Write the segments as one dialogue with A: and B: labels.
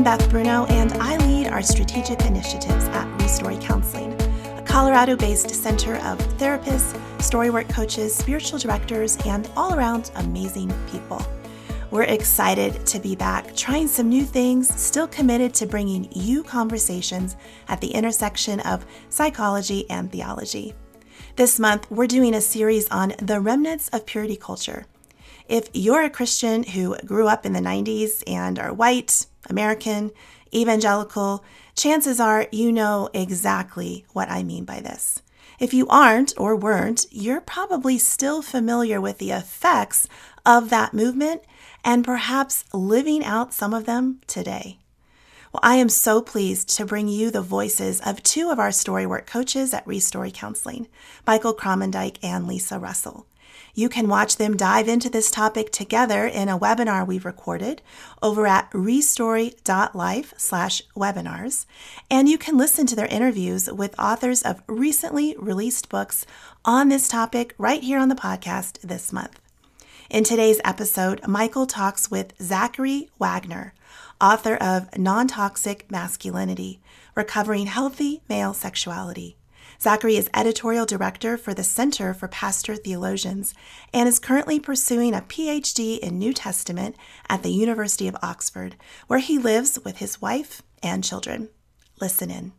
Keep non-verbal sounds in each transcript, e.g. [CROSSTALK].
A: I'm Beth Bruno, and I lead our strategic initiatives at Restory Counseling, a Colorado based center of therapists, storywork coaches, spiritual directors, and all around amazing people. We're excited to be back, trying some new things, still committed to bringing you conversations at the intersection of psychology and theology. This month, we're doing a series on the remnants of purity culture. If you're a Christian who grew up in the 90s and are white, American, evangelical, chances are you know exactly what I mean by this. If you aren't or weren't, you're probably still familiar with the effects of that movement and perhaps living out some of them today. Well, I am so pleased to bring you the voices of two of our storywork coaches at Restory Counseling, Michael Kromendijk and Lisa Russell. You can watch them dive into this topic together in a webinar we've recorded over at restory.life slash webinars. And you can listen to their interviews with authors of recently released books on this topic right here on the podcast this month. In today's episode, Michael talks with Zachary Wagner, author of Non Toxic Masculinity Recovering Healthy Male Sexuality. Zachary is editorial director for the Center for Pastor Theologians and is currently pursuing a PhD in New Testament at the University of Oxford, where he lives with his wife and children. Listen in.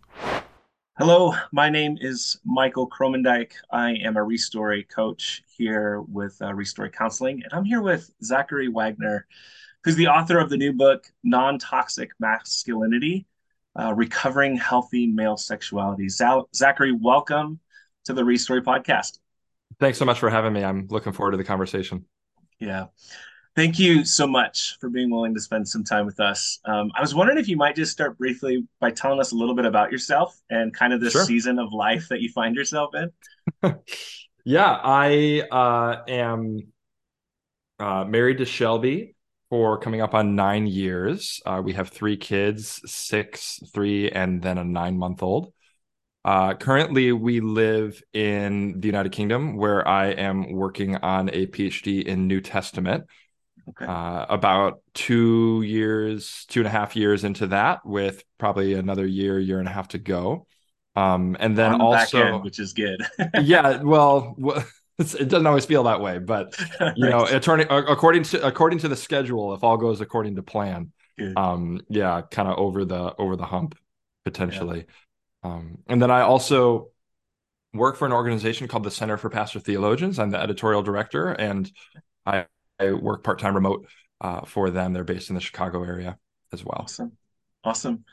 B: Hello, my name is Michael Kromendijk. I am a Restory coach here with uh, Restory Counseling, and I'm here with Zachary Wagner, who's the author of the new book, Non Toxic Masculinity uh, Recovering Healthy Male Sexuality. Zal- Zachary, welcome to the Restory podcast.
C: Thanks so much for having me. I'm looking forward to the conversation.
B: Yeah. Thank you so much for being willing to spend some time with us. Um, I was wondering if you might just start briefly by telling us a little bit about yourself and kind of the sure. season of life that you find yourself in. [LAUGHS]
C: yeah, I uh, am uh, married to Shelby for coming up on nine years. Uh, we have three kids six, three, and then a nine month old. Uh, currently, we live in the United Kingdom, where I am working on a PhD in New Testament. Okay. Uh, about two years, two and a half years into that, with probably another year, year and a half to go. Um, and then the also,
B: end, which is good. [LAUGHS]
C: yeah, well, it doesn't always feel that way, but you know, [LAUGHS] attorney, according to according to the schedule, if all goes according to plan, good. um, yeah, kind of over the over the hump potentially. Yeah. Um, and then I also work for an organization called the Center for Pastor Theologians. I'm the editorial director, and I I work part time remote uh, for them. They're based in the Chicago area as well.
B: Awesome, awesome.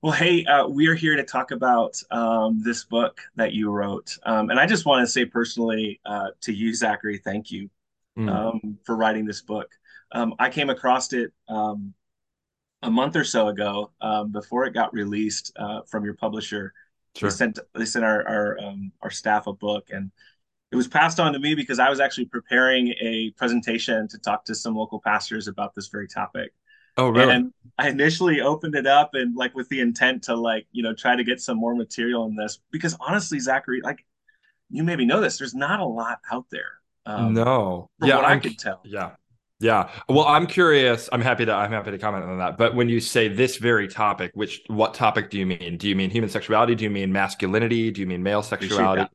B: Well, hey, uh, we are here to talk about um, this book that you wrote, um, and I just want to say personally uh, to you, Zachary, thank you mm. um, for writing this book. Um, I came across it um, a month or so ago um, before it got released uh, from your publisher. Sure. They sent they sent our our, our staff a book, and it was passed on to me because I was actually preparing a presentation to talk to some local pastors about this very topic.
C: Oh, really?
B: And I initially opened it up and like with the intent to like, you know, try to get some more material in this because honestly, Zachary, like you maybe know this, there's not a lot out there.
C: Um, no. Yeah,
B: what I'm, I could tell.
C: Yeah. Yeah. Well, I'm curious. I'm happy to I'm happy to comment on that. But when you say this very topic, which what topic do you mean? Do you mean human sexuality? Do you mean masculinity? Do you mean male sexuality?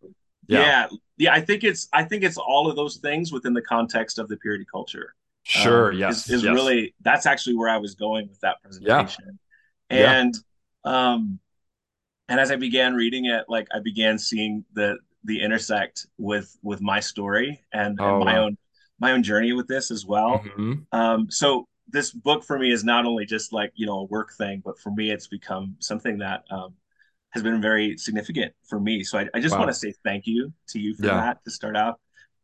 B: Yeah. yeah. yeah. I think it's I think it's all of those things within the context of the purity culture.
C: Sure. Um, yes.
B: Is, is
C: yes.
B: really that's actually where I was going with that presentation. Yeah. And yeah. um and as I began reading it, like I began seeing the the intersect with with my story and, oh, and my wow. own my own journey with this as well. Mm-hmm. Um so this book for me is not only just like you know a work thing, but for me it's become something that um has been very significant for me. So I, I just wow. want to say thank you to you for yeah. that to start out.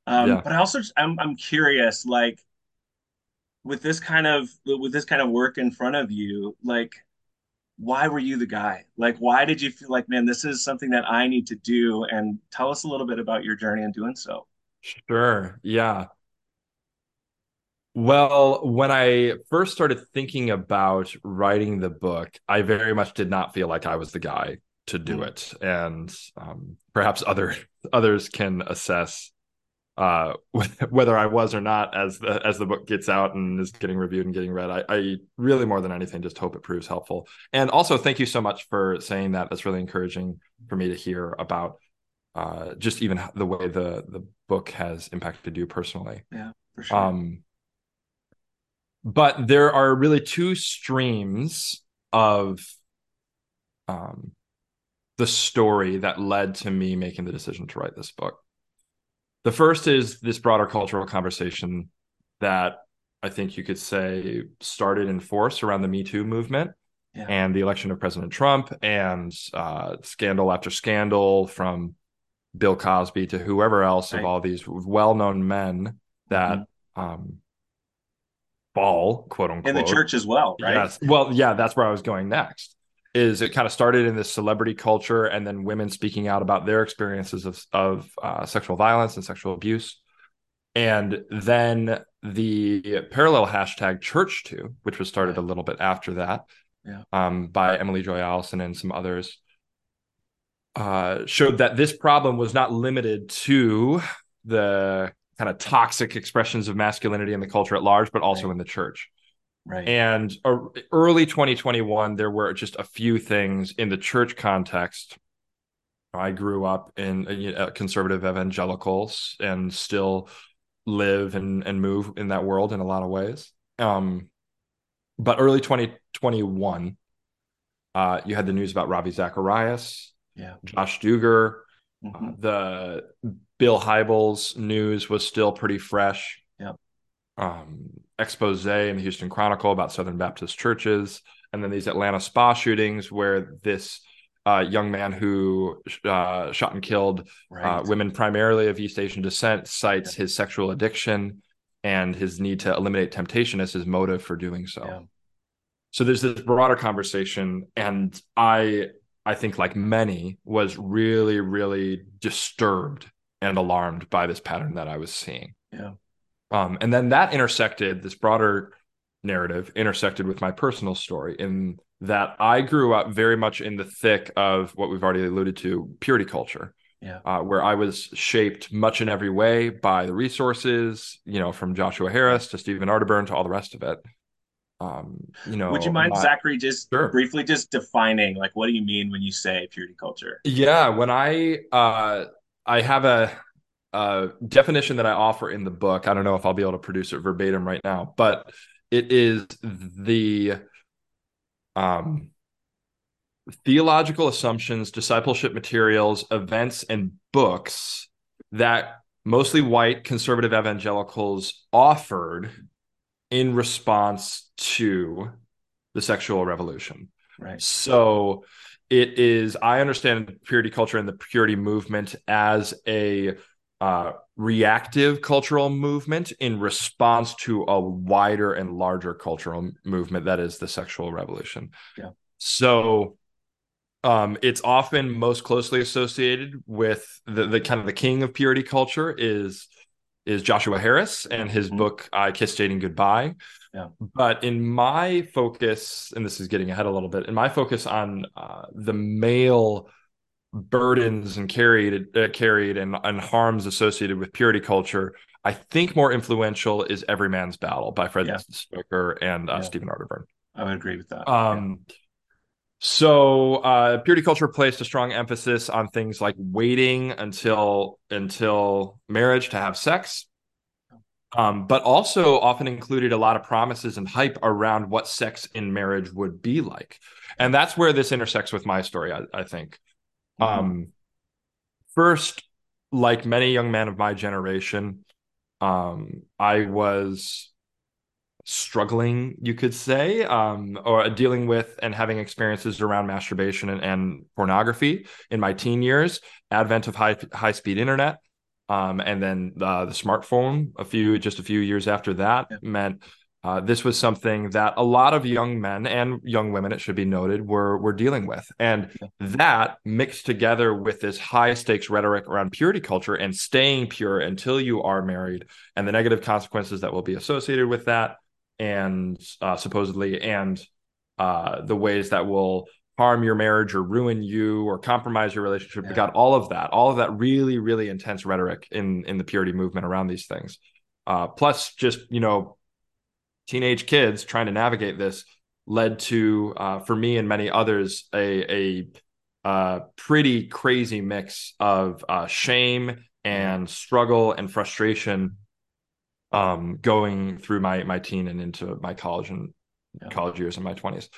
B: Um, yeah. But I also I'm I'm curious, like with this kind of with this kind of work in front of you, like why were you the guy? Like why did you feel like, man, this is something that I need to do? And tell us a little bit about your journey in doing so.
C: Sure. Yeah. Well, when I first started thinking about writing the book, I very much did not feel like I was the guy to do mm. it, and um, perhaps other [LAUGHS] others can assess uh, [LAUGHS] whether I was or not as the as the book gets out and is getting reviewed and getting read. I, I, really more than anything just hope it proves helpful. And also thank you so much for saying that. That's really encouraging for me to hear about uh, just even the way the the book has impacted you personally.
B: Yeah, for sure.
C: Um, but there are really two streams of um, the story that led to me making the decision to write this book. The first is this broader cultural conversation that I think you could say started in force around the Me Too movement yeah. and the election of President Trump and uh, scandal after scandal from Bill Cosby to whoever else right. of all these well known men that mm-hmm. um, fall, quote unquote.
B: In the church as well, right?
C: Yes. Well, yeah, that's where I was going next is it kind of started in this celebrity culture and then women speaking out about their experiences of, of uh, sexual violence and sexual abuse and then the parallel hashtag church too which was started a little bit after that
B: yeah.
C: um, by emily joy allison and some others uh, showed that this problem was not limited to the kind of toxic expressions of masculinity in the culture at large but also right. in the church
B: Right.
C: And uh, early 2021, there were just a few things in the church context. I grew up in uh, conservative evangelicals and still live and, and move in that world in a lot of ways. Um, but early 2021, uh, you had the news about Ravi Zacharias,
B: yeah.
C: Josh Duggar, mm-hmm. uh, the Bill Hybels news was still pretty fresh. Um, expose in the Houston Chronicle about Southern Baptist churches, and then these Atlanta spa shootings where this uh, young man who uh, shot and killed uh, right. uh, women primarily of East Asian descent cites yeah. his sexual addiction and his need to eliminate temptation as his motive for doing so. Yeah. So there's this broader conversation, and I I think like many was really really disturbed and alarmed by this pattern that I was seeing.
B: Yeah.
C: Um, and then that intersected this broader narrative intersected with my personal story in that I grew up very much in the thick of what we've already alluded to purity culture.
B: Yeah.
C: Uh, where I was shaped much in every way by the resources, you know, from Joshua Harris to Stephen Arterburn to all the rest of it. Um, you know,
B: would you mind, my, Zachary, just sure. briefly just defining like what do you mean when you say purity culture?
C: Yeah, when I uh, I have a uh, definition that I offer in the book. I don't know if I'll be able to produce it verbatim right now, but it is the um, theological assumptions, discipleship materials, events, and books that mostly white conservative evangelicals offered in response to the sexual revolution.
B: Right.
C: So it is, I understand purity culture and the purity movement as a uh, reactive cultural movement in response to a wider and larger cultural movement that is the sexual revolution.
B: Yeah.
C: So um, it's often most closely associated with the, the kind of the king of purity culture is is Joshua Harris and his mm-hmm. book I Kissed Dating Goodbye.
B: Yeah.
C: But in my focus, and this is getting ahead a little bit, in my focus on uh, the male burdens and carried uh, carried and, and harms associated with purity culture i think more influential is every man's battle by fred yeah. Stoeker and uh, yeah. stephen arterburn
B: i would agree with that
C: um yeah. so uh, purity culture placed a strong emphasis on things like waiting until until marriage to have sex um, but also often included a lot of promises and hype around what sex in marriage would be like and that's where this intersects with my story i, I think. Um, first, like many young men of my generation, um, I was struggling, you could say, um, or dealing with and having experiences around masturbation and, and pornography in my teen years. Advent of high high speed internet, um, and then uh, the smartphone a few just a few years after that yeah. meant uh, this was something that a lot of young men and young women, it should be noted, were were dealing with, and that mixed together with this high stakes rhetoric around purity culture and staying pure until you are married, and the negative consequences that will be associated with that, and uh, supposedly, and uh, the ways that will harm your marriage or ruin you or compromise your relationship. Yeah. We got all of that, all of that really, really intense rhetoric in in the purity movement around these things. Uh, plus, just you know, teenage kids trying to navigate this led to, uh, for me and many others, a a uh, pretty crazy mix of uh, shame and struggle and frustration um, going through my my teen and into my college and yeah. college years in my 20s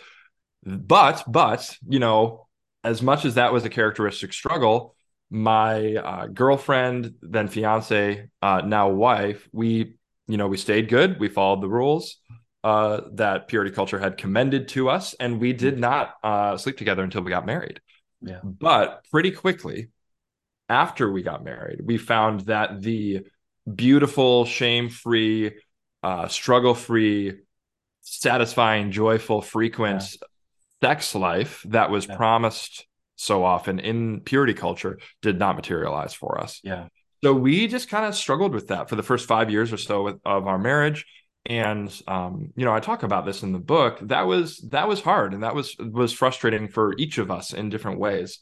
C: but but you know as much as that was a characteristic struggle my uh, girlfriend then fiance uh, now wife we you know we stayed good. We followed the rules uh, that purity culture had commended to us and we did not uh, sleep together until we got married
B: yeah.
C: but pretty quickly after we got married we found that the beautiful, shame free, uh, struggle free, satisfying, joyful, frequent yeah. sex life that was yeah. promised so often in purity culture did not materialize for us.
B: Yeah.
C: So we just kind of struggled with that for the first five years or so with, of our marriage. And um, you know, I talk about this in the book. That was that was hard, and that was was frustrating for each of us in different ways.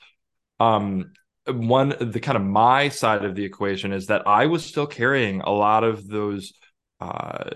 C: Um, one the kind of my side of the equation is that I was still carrying a lot of those uh,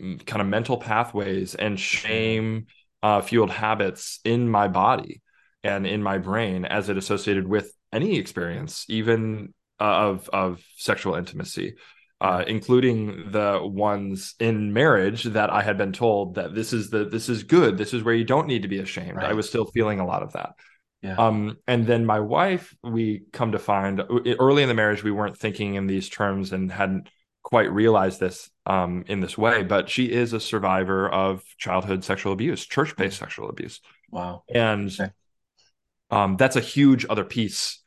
C: kind of mental pathways and shame uh, fueled habits in my body and in my brain as it associated with any experience, even uh, of of sexual intimacy. Uh, including the ones in marriage that I had been told that this is the this is good, this is where you don't need to be ashamed. Right. I was still feeling a lot of that.
B: Yeah.
C: Um, and then my wife, we come to find early in the marriage, we weren't thinking in these terms and hadn't quite realized this um, in this way, but she is a survivor of childhood sexual abuse, church based sexual abuse.
B: Wow.
C: And okay. um, that's a huge other piece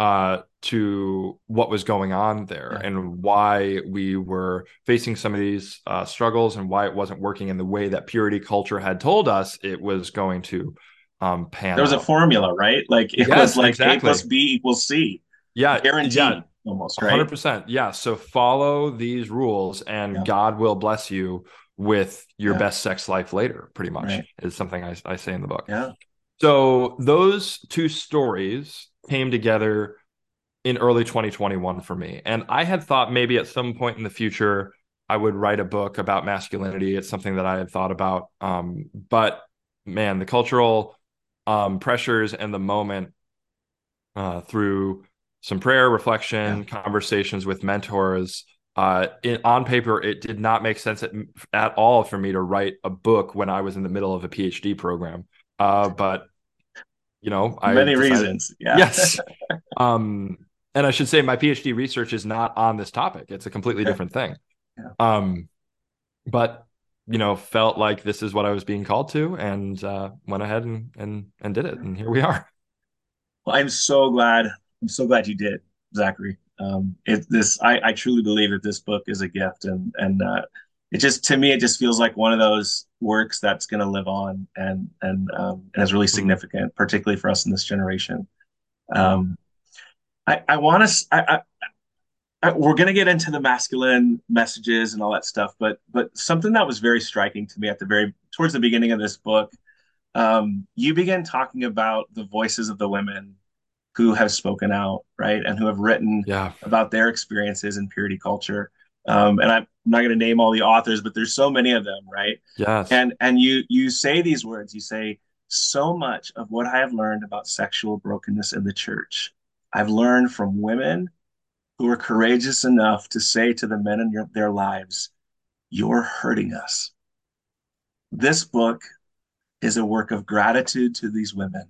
C: uh, to what was going on there yeah. and why we were facing some of these uh, struggles and why it wasn't working in the way that purity culture had told us it was going to um pan
B: there was
C: out.
B: a formula right like it yes, was like exactly. a plus b equals c
C: yeah
B: guaranteed yeah. almost right
C: 100% yeah so follow these rules and yeah. god will bless you with your yeah. best sex life later pretty much right. is something I, I say in the book
B: yeah
C: so those two stories came together in early 2021 for me and i had thought maybe at some point in the future i would write a book about masculinity it's something that i had thought about um, but man the cultural um, pressures and the moment uh, through some prayer, reflection, yeah. conversations with mentors. Uh, in, on paper, it did not make sense at, at, all for me to write a book when I was in the middle of a PhD program. Uh, but you know,
B: I many decided, reasons. Yeah.
C: Yes. [LAUGHS] um, and I should say my PhD research is not on this topic. It's a completely different thing.
B: Yeah.
C: Um, but you know, felt like this is what I was being called to, and uh, went ahead and and and did it, and here we are.
B: Well, I'm so glad. I'm so glad you did, Zachary. Um, it this I, I truly believe that this book is a gift, and and uh, it just to me it just feels like one of those works that's going to live on and and um, and is really mm-hmm. significant, particularly for us in this generation. Um, I I want to I, we're going to get into the masculine messages and all that stuff but but something that was very striking to me at the very towards the beginning of this book um, you begin talking about the voices of the women who have spoken out right and who have written
C: yeah.
B: about their experiences in purity culture. Um, and i'm not going to name all the authors but there's so many of them right?
C: Yes.
B: And and you you say these words. You say so much of what i have learned about sexual brokenness in the church i've learned from women who are courageous enough to say to the men in your, their lives, You're hurting us. This book is a work of gratitude to these women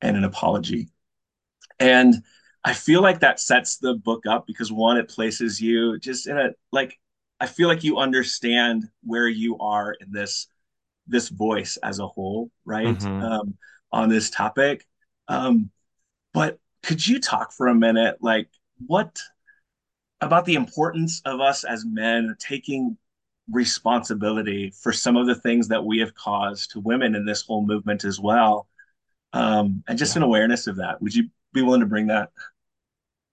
B: and an apology. And I feel like that sets the book up because one, it places you just in a like, I feel like you understand where you are in this this voice as a whole, right? Mm-hmm. Um, on this topic. Um, but could you talk for a minute, like what about the importance of us as men taking responsibility for some of the things that we have caused to women in this whole movement as well? Um, and just yeah. an awareness of that. Would you be willing to bring that?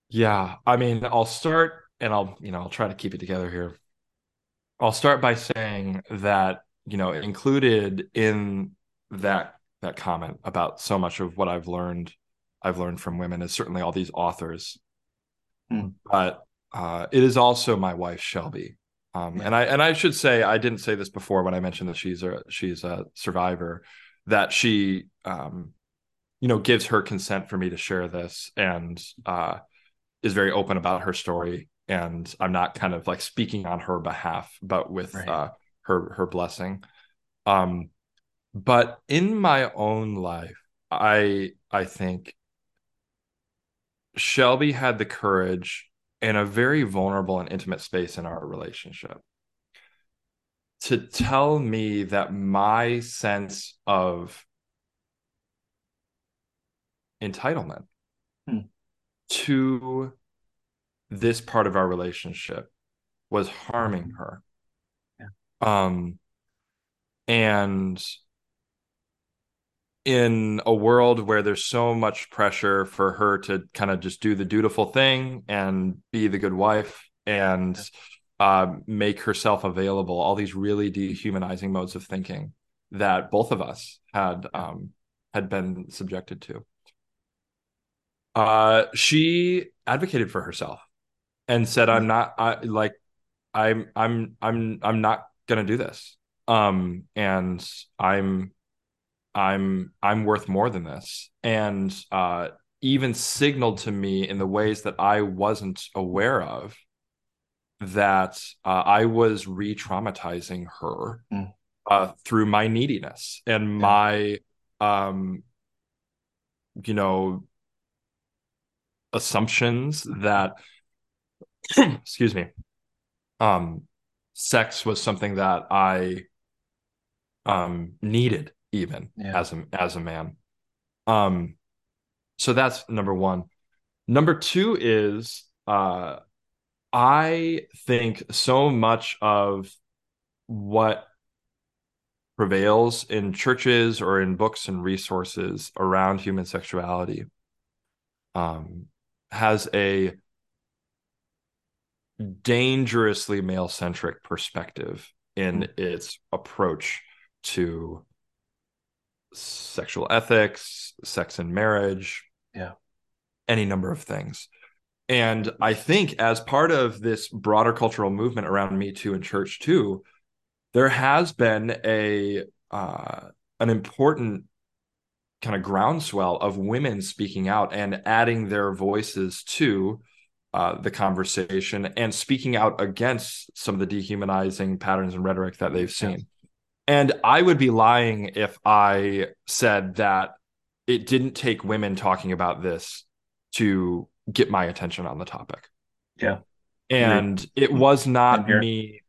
C: Yeah. I mean i'll start and i'll you know i'll try to keep it together here. I'll start by saying that you know included in that that comment about so much of what I've learned I've learned from women is certainly all these authors. Mm. But uh, it is also my wife Shelby. Um, yeah. and I and I should say I didn't say this before when I mentioned that she's a she's a survivor that she um, you know gives her consent for me to share this and uh, is very open about her story and I'm not kind of like speaking on her behalf but with right. uh, her her blessing um, but in my own life I I think Shelby had the courage in a very vulnerable and intimate space in our relationship to tell me that my sense of entitlement hmm. to this part of our relationship was harming her yeah. um and in a world where there's so much pressure for her to kind of just do the dutiful thing and be the good wife and uh, make herself available all these really dehumanizing modes of thinking that both of us had um, had been subjected to. Uh, she advocated for herself and said i'm not I, like i'm i'm i'm i'm not gonna do this. Um and i'm I'm I'm worth more than this, and uh, even signaled to me in the ways that I wasn't aware of that uh, I was re-traumatizing her mm. uh, through my neediness and yeah. my, um, you know, assumptions that, [CLEARS THROAT] excuse me, um, sex was something that I um, needed even yeah. as a as a man. Um so that's number 1. Number 2 is uh I think so much of what prevails in churches or in books and resources around human sexuality um, has a dangerously male centric perspective in mm. its approach to sexual ethics, sex and marriage,
B: yeah,
C: any number of things. And I think as part of this broader cultural movement around Me Too and church too, there has been a uh, an important kind of groundswell of women speaking out and adding their voices to uh, the conversation and speaking out against some of the dehumanizing patterns and rhetoric that they've seen. And I would be lying if I said that it didn't take women talking about this to get my attention on the topic.
B: Yeah.
C: And it was not me.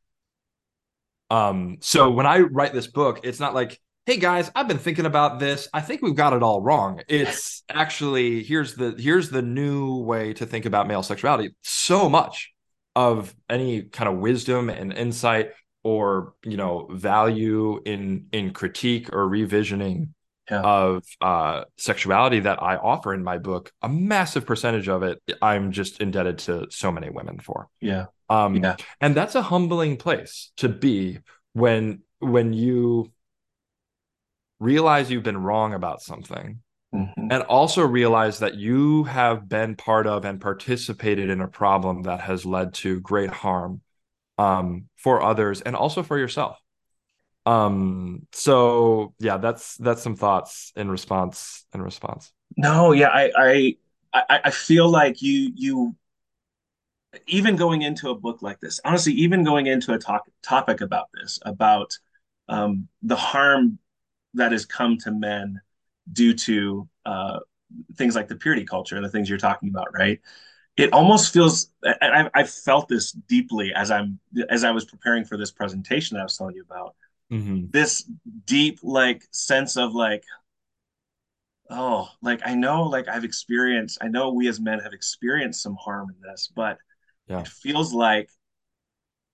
C: Um, so when I write this book, it's not like, hey guys, I've been thinking about this. I think we've got it all wrong. It's actually here's the here's the new way to think about male sexuality. So much of any kind of wisdom and insight or you know value in in critique or revisioning yeah. of uh sexuality that I offer in my book, a massive percentage of it I'm just indebted to so many women for.
B: Yeah.
C: Um yeah. and that's a humbling place to be when when you realize you've been wrong about something mm-hmm. and also realize that you have been part of and participated in a problem that has led to great harm um, for others and also for yourself. Um, so yeah, that's that's some thoughts in response in response.
B: No, yeah, I I I feel like you you even going into a book like this, honestly, even going into a talk, topic about this, about um, the harm that has come to men due to uh, things like the purity culture, the things you're talking about, right? It almost feels I, I felt this deeply as i'm as i was preparing for this presentation that i was telling you about mm-hmm. this deep like sense of like oh like i know like i've experienced i know we as men have experienced some harm in this but yeah. it feels like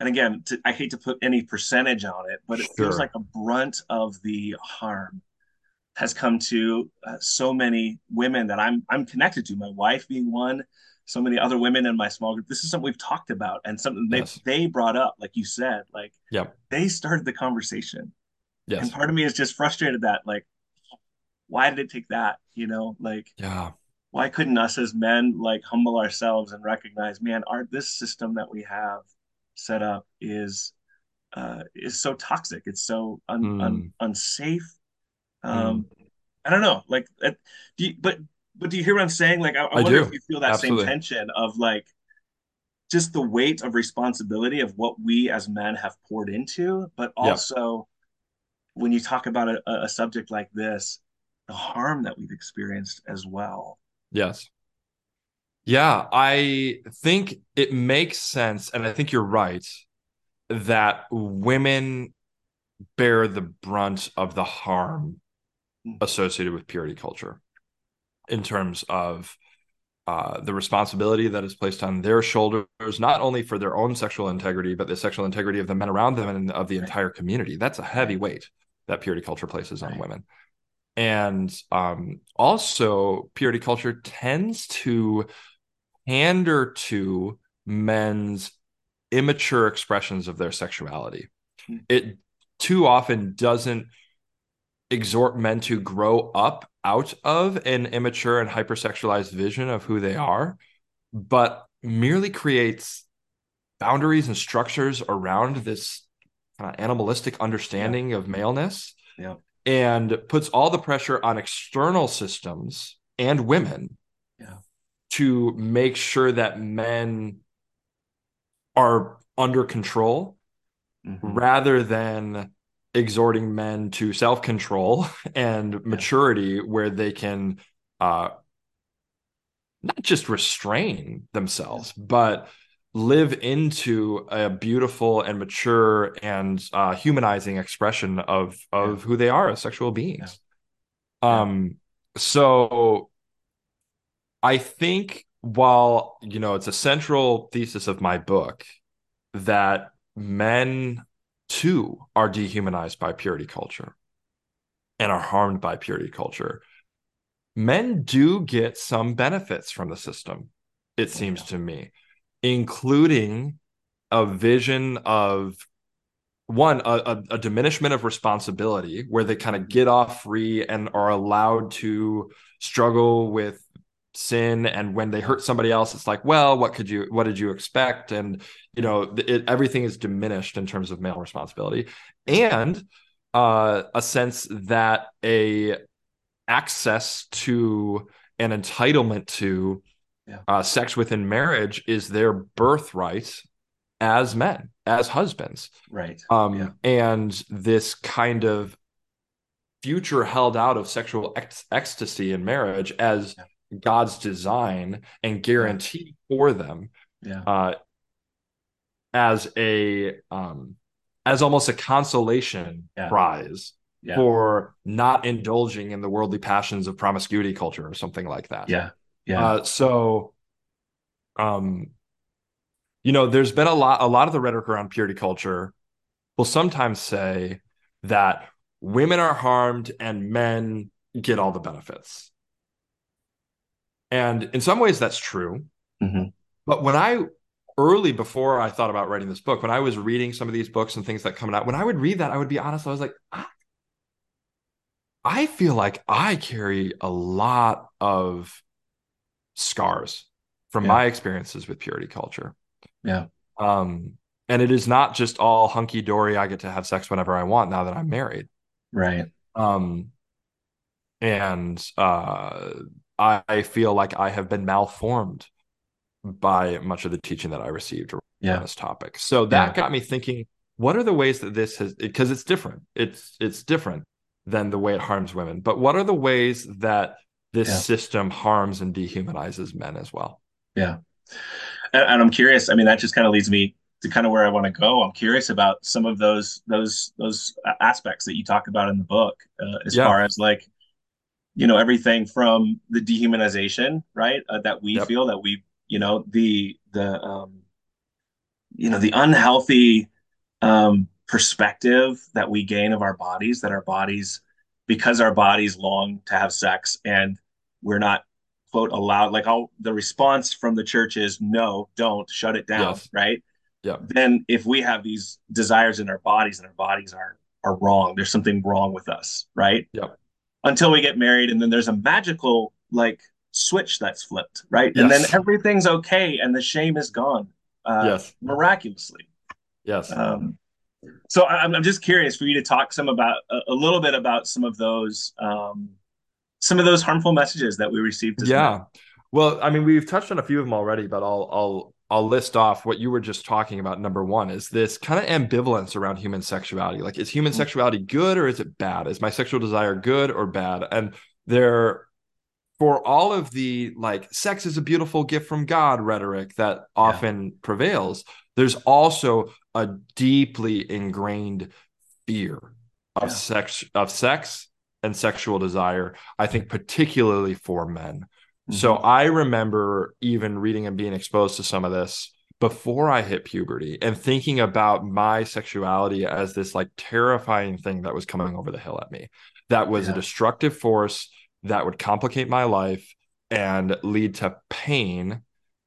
B: and again to, i hate to put any percentage on it but it sure. feels like a brunt of the harm has come to uh, so many women that i'm i'm connected to my wife being one so many other women in my small group. This is something we've talked about and something they yes. they brought up, like you said, like
C: yep.
B: they started the conversation.
C: Yes.
B: And part of me is just frustrated that like why did it take that you know like
C: yeah
B: why couldn't us as men like humble ourselves and recognize man our this system that we have set up is uh is so toxic it's so un, mm. un, unsafe um mm. i don't know like do you, but but do you hear what i'm saying like i, I, I wonder do. if you feel that Absolutely. same tension of like just the weight of responsibility of what we as men have poured into but also yep. when you talk about a, a subject like this the harm that we've experienced as well
C: Yes. Yeah, I think it makes sense. And I think you're right that women bear the brunt of the harm mm. associated with purity culture in terms of uh, the responsibility that is placed on their shoulders, not only for their own sexual integrity, but the sexual integrity of the men around them and of the entire community. That's a heavy weight that purity culture places on women. And um, also purity culture tends to pander to men's immature expressions of their sexuality. Hmm. it too often doesn't exhort men to grow up out of an immature and hypersexualized vision of who they are but merely creates boundaries and structures around this kind of animalistic understanding yeah. of maleness
B: yeah
C: and puts all the pressure on external systems and women
B: yeah.
C: to make sure that men are under control mm-hmm. rather than exhorting men to self-control [LAUGHS] and yeah. maturity where they can uh, not just restrain themselves but live into a beautiful and mature and uh, humanizing expression of of yeah. who they are as sexual beings. Yeah. Um, so I think while you know it's a central thesis of my book that men too are dehumanized by purity culture and are harmed by purity culture men do get some benefits from the system it oh, seems yeah. to me including a vision of one a, a, a, diminishment of responsibility where they kind of mm-hmm. get off free and are allowed to struggle with sin and when they hurt somebody else it's like well what could you what did you expect and you know it, everything is diminished in terms of male responsibility and uh, a sense that a access to an entitlement to
B: yeah.
C: uh, sex within marriage is their birthright as men, as husbands.
B: Right.
C: Um, yeah. And this kind of future held out of sexual ec- ecstasy in marriage as yeah. God's design and guarantee for them.
B: Yeah.
C: Uh, as a um, as almost a consolation prize for not indulging in the worldly passions of promiscuity culture or something like that.
B: Yeah. Yeah.
C: Uh, so, um, you know, there's been a lot. A lot of the rhetoric around purity culture will sometimes say that women are harmed and men get all the benefits. And in some ways, that's true.
B: Mm-hmm.
C: But when I early before I thought about writing this book, when I was reading some of these books and things that come out, when I would read that, I would be honest, I was like, ah, I feel like I carry a lot of scars from yeah. my experiences with purity culture.
B: Yeah.
C: Um, and it is not just all hunky dory. I get to have sex whenever I want now that I'm married.
B: Right.
C: Um, and uh, I, feel like I have been malformed by much of the teaching that I received
B: yeah.
C: on this topic. So that
B: yeah.
C: got me thinking: what are the ways that this has? Because it's different. It's it's different than the way it harms women. But what are the ways that this yeah. system harms and dehumanizes men as well.
B: Yeah. And, and I'm curious, I mean, that just kind of leads me to kind of where I want to go. I'm curious about some of those those those aspects that you talk about in the book, uh, as yeah. far as like, you know, everything from the dehumanization, right, uh, that we yep. feel that we, you know, the the um, you know, the unhealthy um, perspective that we gain of our bodies, that our bodies because our bodies long to have sex and we're not quote allowed like all the response from the church is no don't shut it down yes. right
C: yeah
B: then if we have these desires in our bodies and our bodies are are wrong there's something wrong with us right
C: yeah
B: until we get married and then there's a magical like switch that's flipped right? Yes. and then everything's okay and the shame is gone uh, yes. miraculously.
C: Yes.
B: Um, so I'm, I'm just curious for you to talk some about a, a little bit about some of those um, some of those harmful messages that we received
C: yeah. well i mean we've touched on a few of them already but i'll i'll I'll list off what you were just talking about. Number one is this kind of ambivalence around human sexuality. Like, is human mm-hmm. sexuality good or is it bad? Is my sexual desire good or bad? And there, for all of the like, sex is a beautiful gift from God rhetoric that often yeah. prevails, there's also a deeply ingrained fear of yeah. sex, of sex and sexual desire. I think, particularly for men. So mm-hmm. I remember even reading and being exposed to some of this before I hit puberty and thinking about my sexuality as this like terrifying thing that was coming over the hill at me. That was yeah. a destructive force that would complicate my life and lead to pain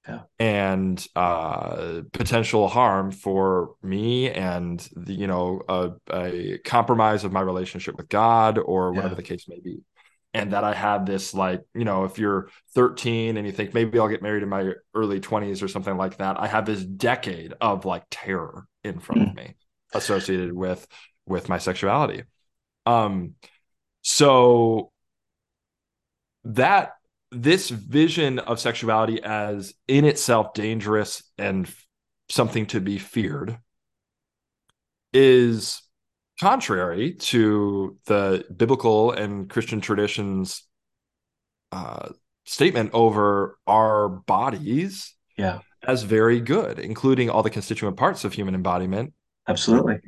C: yeah. and uh, potential harm for me and the, you know a, a, compromise of my relationship with God or whatever yeah. the case may be and that I had this like, you know, if you're 13 and you think maybe I'll get married in my early 20s or something like that, I have this decade of like terror in front of hmm. me associated with with my sexuality. Um so that this vision of sexuality as in itself dangerous and something to be feared is contrary to the biblical and Christian traditions uh, statement over our bodies
B: yeah.
C: as very good, including all the constituent parts of human embodiment.
B: Absolutely.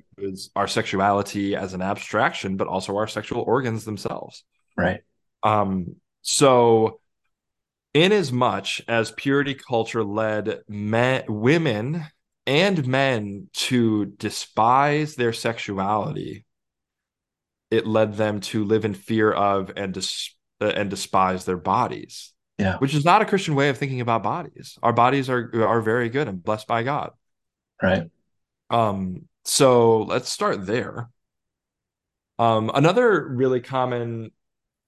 C: Our sexuality as an abstraction, but also our sexual organs themselves.
B: Right.
C: Um, so in as much as purity culture led men, women and men to despise their sexuality, it led them to live in fear of and dis- uh, and despise their bodies.
B: Yeah,
C: which is not a Christian way of thinking about bodies. Our bodies are are very good and blessed by God.
B: Right.
C: Um. So let's start there. Um. Another really common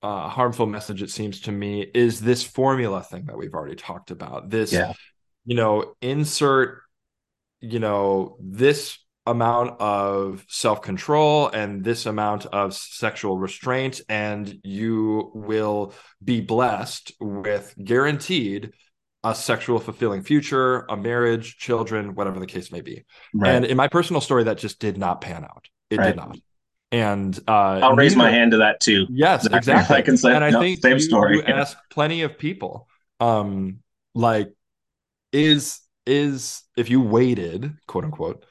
C: uh, harmful message, it seems to me, is this formula thing that we've already talked about. This, yeah. you know, insert you know, this amount of self control and this amount of sexual restraint, and you will be blessed with guaranteed a sexual fulfilling future, a marriage, children, whatever the case may be. Right. And in my personal story, that just did not pan out. It right. did not. And uh,
B: I'll raise my hand to that too.
C: Yes, exactly. [LAUGHS]
B: I can [LAUGHS] say,
C: and I
B: no,
C: think
B: same
C: you,
B: story.
C: You ask plenty of people, um, like, is is if you waited, quote unquote,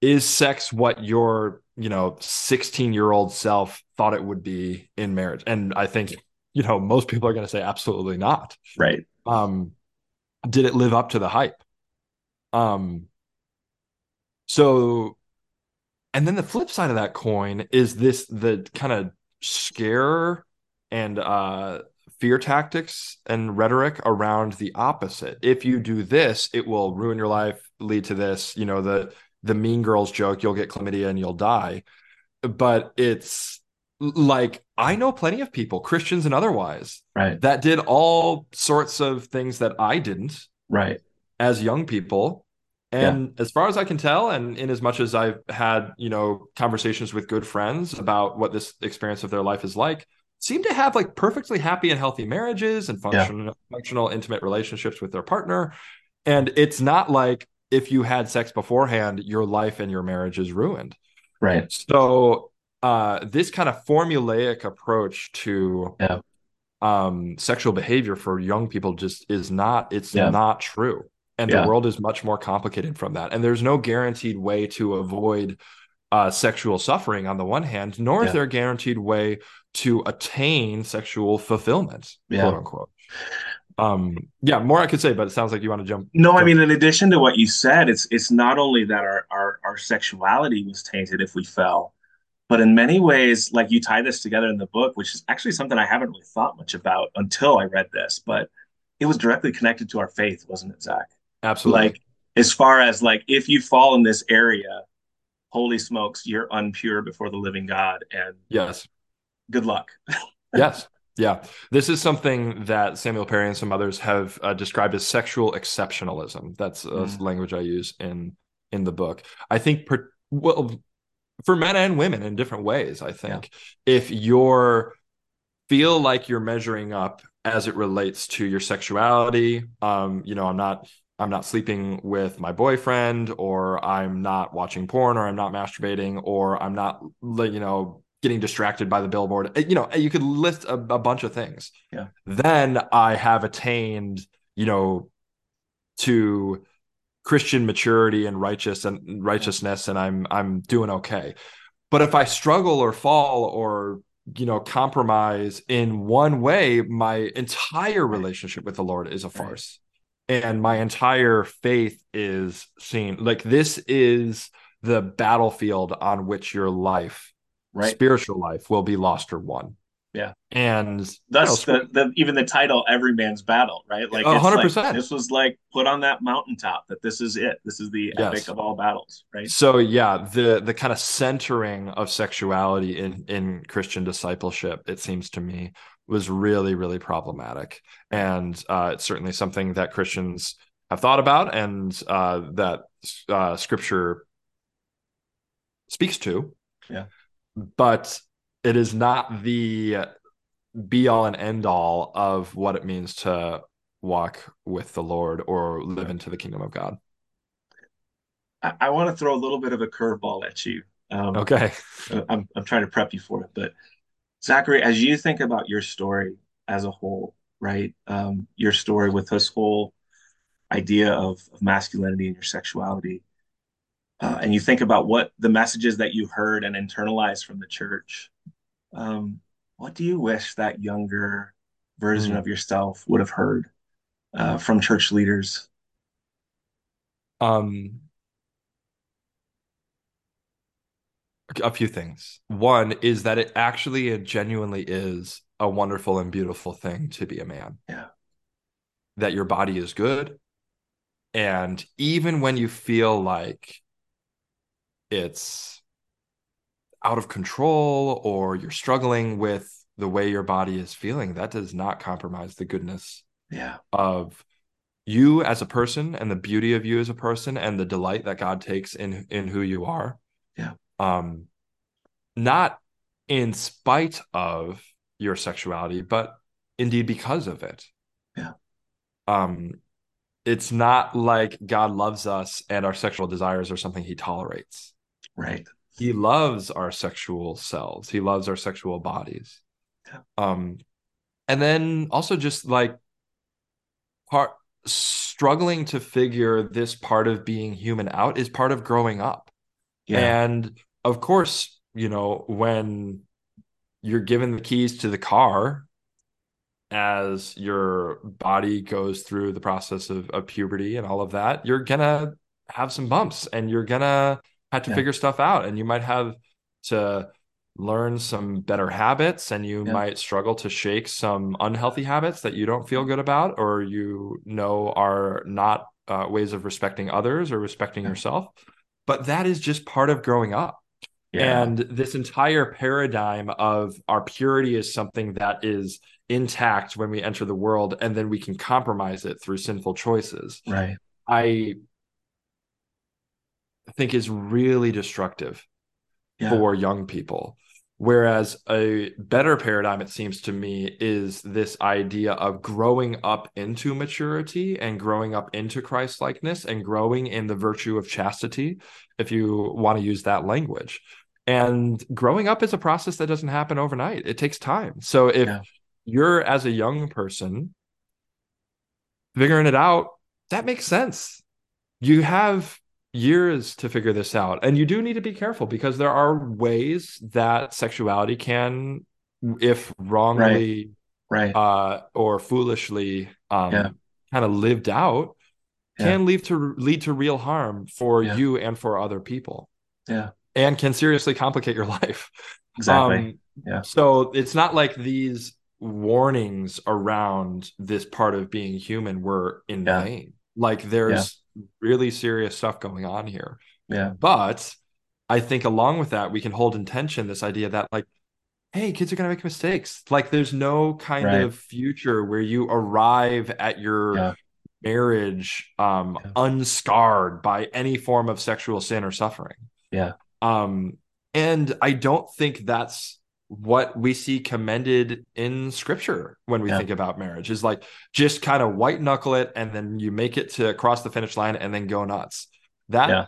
C: is sex what your, you know, 16 year old self thought it would be in marriage? And I think, you know, most people are going to say absolutely not.
B: Right.
C: Um, did it live up to the hype? Um, so, and then the flip side of that coin is this the kind of scare and uh fear tactics and rhetoric around the opposite. If you do this, it will ruin your life, lead to this, you know, the the mean girls joke, you'll get chlamydia and you'll die. But it's like I know plenty of people, Christians and otherwise,
B: right,
C: that did all sorts of things that I didn't,
B: right,
C: as young people. And yeah. as far as I can tell, and in as much as I've had, you know, conversations with good friends about what this experience of their life is like, seem to have like perfectly happy and healthy marriages and functional, yeah. functional intimate relationships with their partner. And it's not like if you had sex beforehand, your life and your marriage is ruined.
B: Right.
C: So uh, this kind of formulaic approach to
B: yeah.
C: um, sexual behavior for young people just is not, it's yeah. not true. And the world is much more complicated from that. And there's no guaranteed way to avoid uh, sexual suffering on the one hand, nor is there a guaranteed way to attain sexual fulfillment, yeah. quote unquote. Um, yeah, more I could say, but it sounds like you want to jump.
B: No,
C: jump.
B: I mean, in addition to what you said, it's it's not only that our, our our sexuality was tainted if we fell, but in many ways, like you tie this together in the book, which is actually something I haven't really thought much about until I read this, but it was directly connected to our faith, wasn't it, Zach?
C: Absolutely.
B: Like as far as like if you fall in this area, holy smokes, you're unpure before the living God. And
C: yes,
B: good luck.
C: yes. Yeah. This is something that Samuel Perry and some others have uh, described as sexual exceptionalism. That's a mm. language I use in in the book. I think per, well for men and women in different ways, I think. Yeah. If you're feel like you're measuring up as it relates to your sexuality, um you know, I'm not I'm not sleeping with my boyfriend or I'm not watching porn or I'm not masturbating or I'm not you know getting distracted by the billboard. Uh, you know, uh, you could list a, a bunch of things.
B: Yeah.
C: Then I have attained, you know, to Christian maturity and righteous and righteousness, and I'm I'm doing okay. But if I struggle or fall or you know compromise in one way, my entire relationship with the Lord is a farce, and my entire faith is seen. Like this is the battlefield on which your life right. spiritual life will be lost or won.
B: Yeah.
C: And
B: thus you know, the, the, even the title every man's battle, right? Like 100%. Like, this was like put on that mountaintop that this is it. This is the yes. epic of all battles, right?
C: So yeah, the the kind of centering of sexuality in in Christian discipleship, it seems to me, was really really problematic. And uh, it's certainly something that Christians have thought about and uh, that uh, scripture speaks to.
B: Yeah
C: but it is not the be all and end all of what it means to walk with the Lord or live into the kingdom of God.
B: I, I want to throw a little bit of a curveball at you.
C: Um, okay.
B: I'm, I'm trying to prep you for it. But Zachary, as you think about your story as a whole, right? Um, your story with this whole idea of, of masculinity and your sexuality, uh, and you think about what the messages that you heard and internalized from the church, um, what do you wish that younger version mm. of yourself would have heard uh, from church leaders?
C: Um, a few things. One is that it actually and genuinely is a wonderful and beautiful thing to be a man.
B: Yeah.
C: That your body is good. And even when you feel like it's out of control or you're struggling with the way your body is feeling, that does not compromise the goodness
B: yeah.
C: of you as a person and the beauty of you as a person and the delight that God takes in in who you are.
B: Yeah.
C: Um not in spite of your sexuality, but indeed because of it.
B: Yeah.
C: Um it's not like God loves us and our sexual desires are something he tolerates.
B: Right.
C: He loves our sexual selves. He loves our sexual bodies. Yeah. Um, and then also just like part struggling to figure this part of being human out is part of growing up. Yeah. And of course, you know, when you're given the keys to the car as your body goes through the process of, of puberty and all of that, you're gonna have some bumps and you're gonna had to yeah. figure stuff out and you might have to learn some better habits and you yeah. might struggle to shake some unhealthy habits that you don't feel good about or you know are not uh, ways of respecting others or respecting yeah. yourself but that is just part of growing up and this entire paradigm of our purity is something that is intact when we enter the world and then we can compromise it through sinful choices
B: right
C: i I think is really destructive yeah. for young people. Whereas a better paradigm, it seems to me, is this idea of growing up into maturity and growing up into Christ likeness and growing in the virtue of chastity, if you want to use that language. And growing up is a process that doesn't happen overnight, it takes time. So if yeah. you're, as a young person, figuring it out, that makes sense. You have years to figure this out. And you do need to be careful because there are ways that sexuality can, if wrongly
B: right. right.
C: Uh, or foolishly um, yeah. kind of lived out, yeah. can lead to lead to real harm for yeah. you and for other people.
B: Yeah.
C: And can seriously complicate your [LAUGHS] life.
B: Exactly. Um, yeah.
C: So it's not like these warnings around this part of being human were in vain. Like there's really serious stuff going on here.
B: Yeah.
C: But I think along with that, we can hold in tension this idea that like hey, kids are going to make mistakes. Like there's no kind right. of future where you arrive at your yeah. marriage um, yeah. unscarred by any form of sexual sin or suffering.
B: Yeah.
C: Um, and I don't think that's what we see commended in scripture when we yeah. think about marriage is like just kind of white knuckle it and then you make it to cross the finish line and then go nuts. That yeah.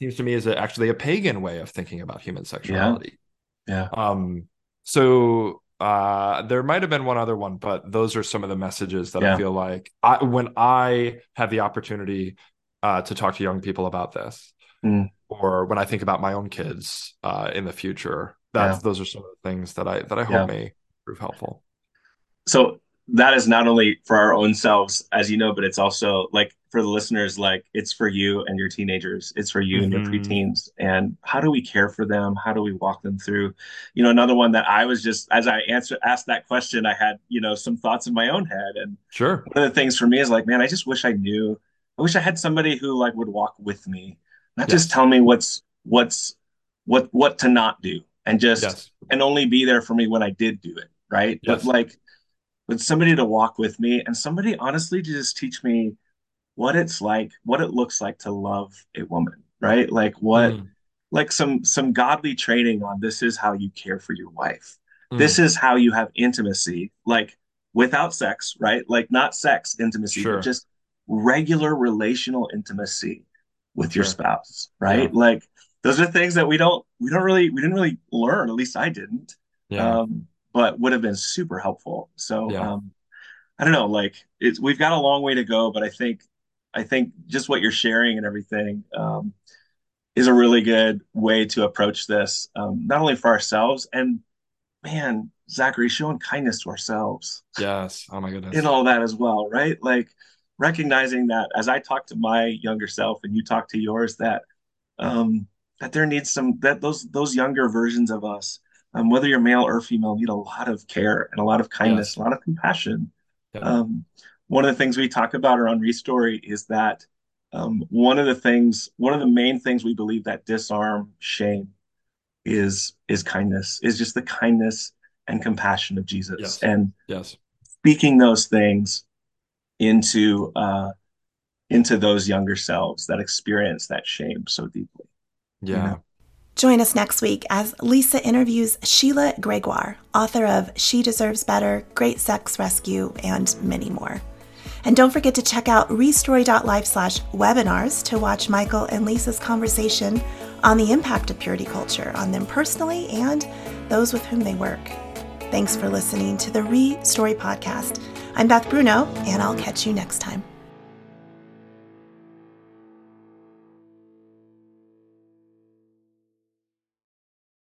C: seems to me is a, actually a pagan way of thinking about human sexuality.
B: Yeah.
C: yeah. Um so uh there might have been one other one but those are some of the messages that I feel like I when I have the opportunity uh to talk to young people about this. Mm. Or when I think about my own kids uh, in the future, that's yeah. those are some of the things that I that I hope yeah. may prove helpful.
B: So that is not only for our own selves, as you know, but it's also like for the listeners, like it's for you and your teenagers, it's for you mm-hmm. and your mm-hmm. preteens. And how do we care for them? How do we walk them through? You know, another one that I was just as I answered asked that question, I had, you know, some thoughts in my own head. And
C: sure.
B: One of the things for me is like, man, I just wish I knew, I wish I had somebody who like would walk with me, not yes. just tell me what's what's what what to not do and just yes. and only be there for me when I did do it, right? Yes. But like with somebody to walk with me and somebody honestly to just teach me what it's like, what it looks like to love a woman, right? Like what mm. like some some godly training on this is how you care for your wife. Mm. This is how you have intimacy, like without sex, right? Like not sex intimacy, sure. but just regular relational intimacy with sure. your spouse, right? Yeah. Like those are things that we don't we don't really we didn't really learn at least i didn't. Yeah. um, but would have been super helpful. So yeah. um, i don't know like it's we've got a long way to go but i think i think just what you're sharing and everything um, is a really good way to approach this um, not only for ourselves and man zachary showing kindness to ourselves.
C: Yes. Oh my goodness.
B: In all that as well right? Like recognizing that as i talk to my younger self and you talk to yours that um that there needs some that those those younger versions of us, um, whether you're male or female, need a lot of care and a lot of kindness, yes. a lot of compassion. Yeah. Um, one of the things we talk about around Restory is that um, one of the things, one of the main things we believe that disarm shame is is kindness, is just the kindness and compassion of Jesus,
C: yes.
B: and
C: yes,
B: speaking those things into uh, into those younger selves that experience that shame so deeply.
C: Yeah.
A: Join us next week as Lisa interviews Sheila Gregoire, author of She Deserves Better, Great Sex Rescue, and many more. And don't forget to check out restory.life slash webinars to watch Michael and Lisa's conversation on the impact of purity culture on them personally and those with whom they work. Thanks for listening to the Restory podcast. I'm Beth Bruno, and I'll catch you next time.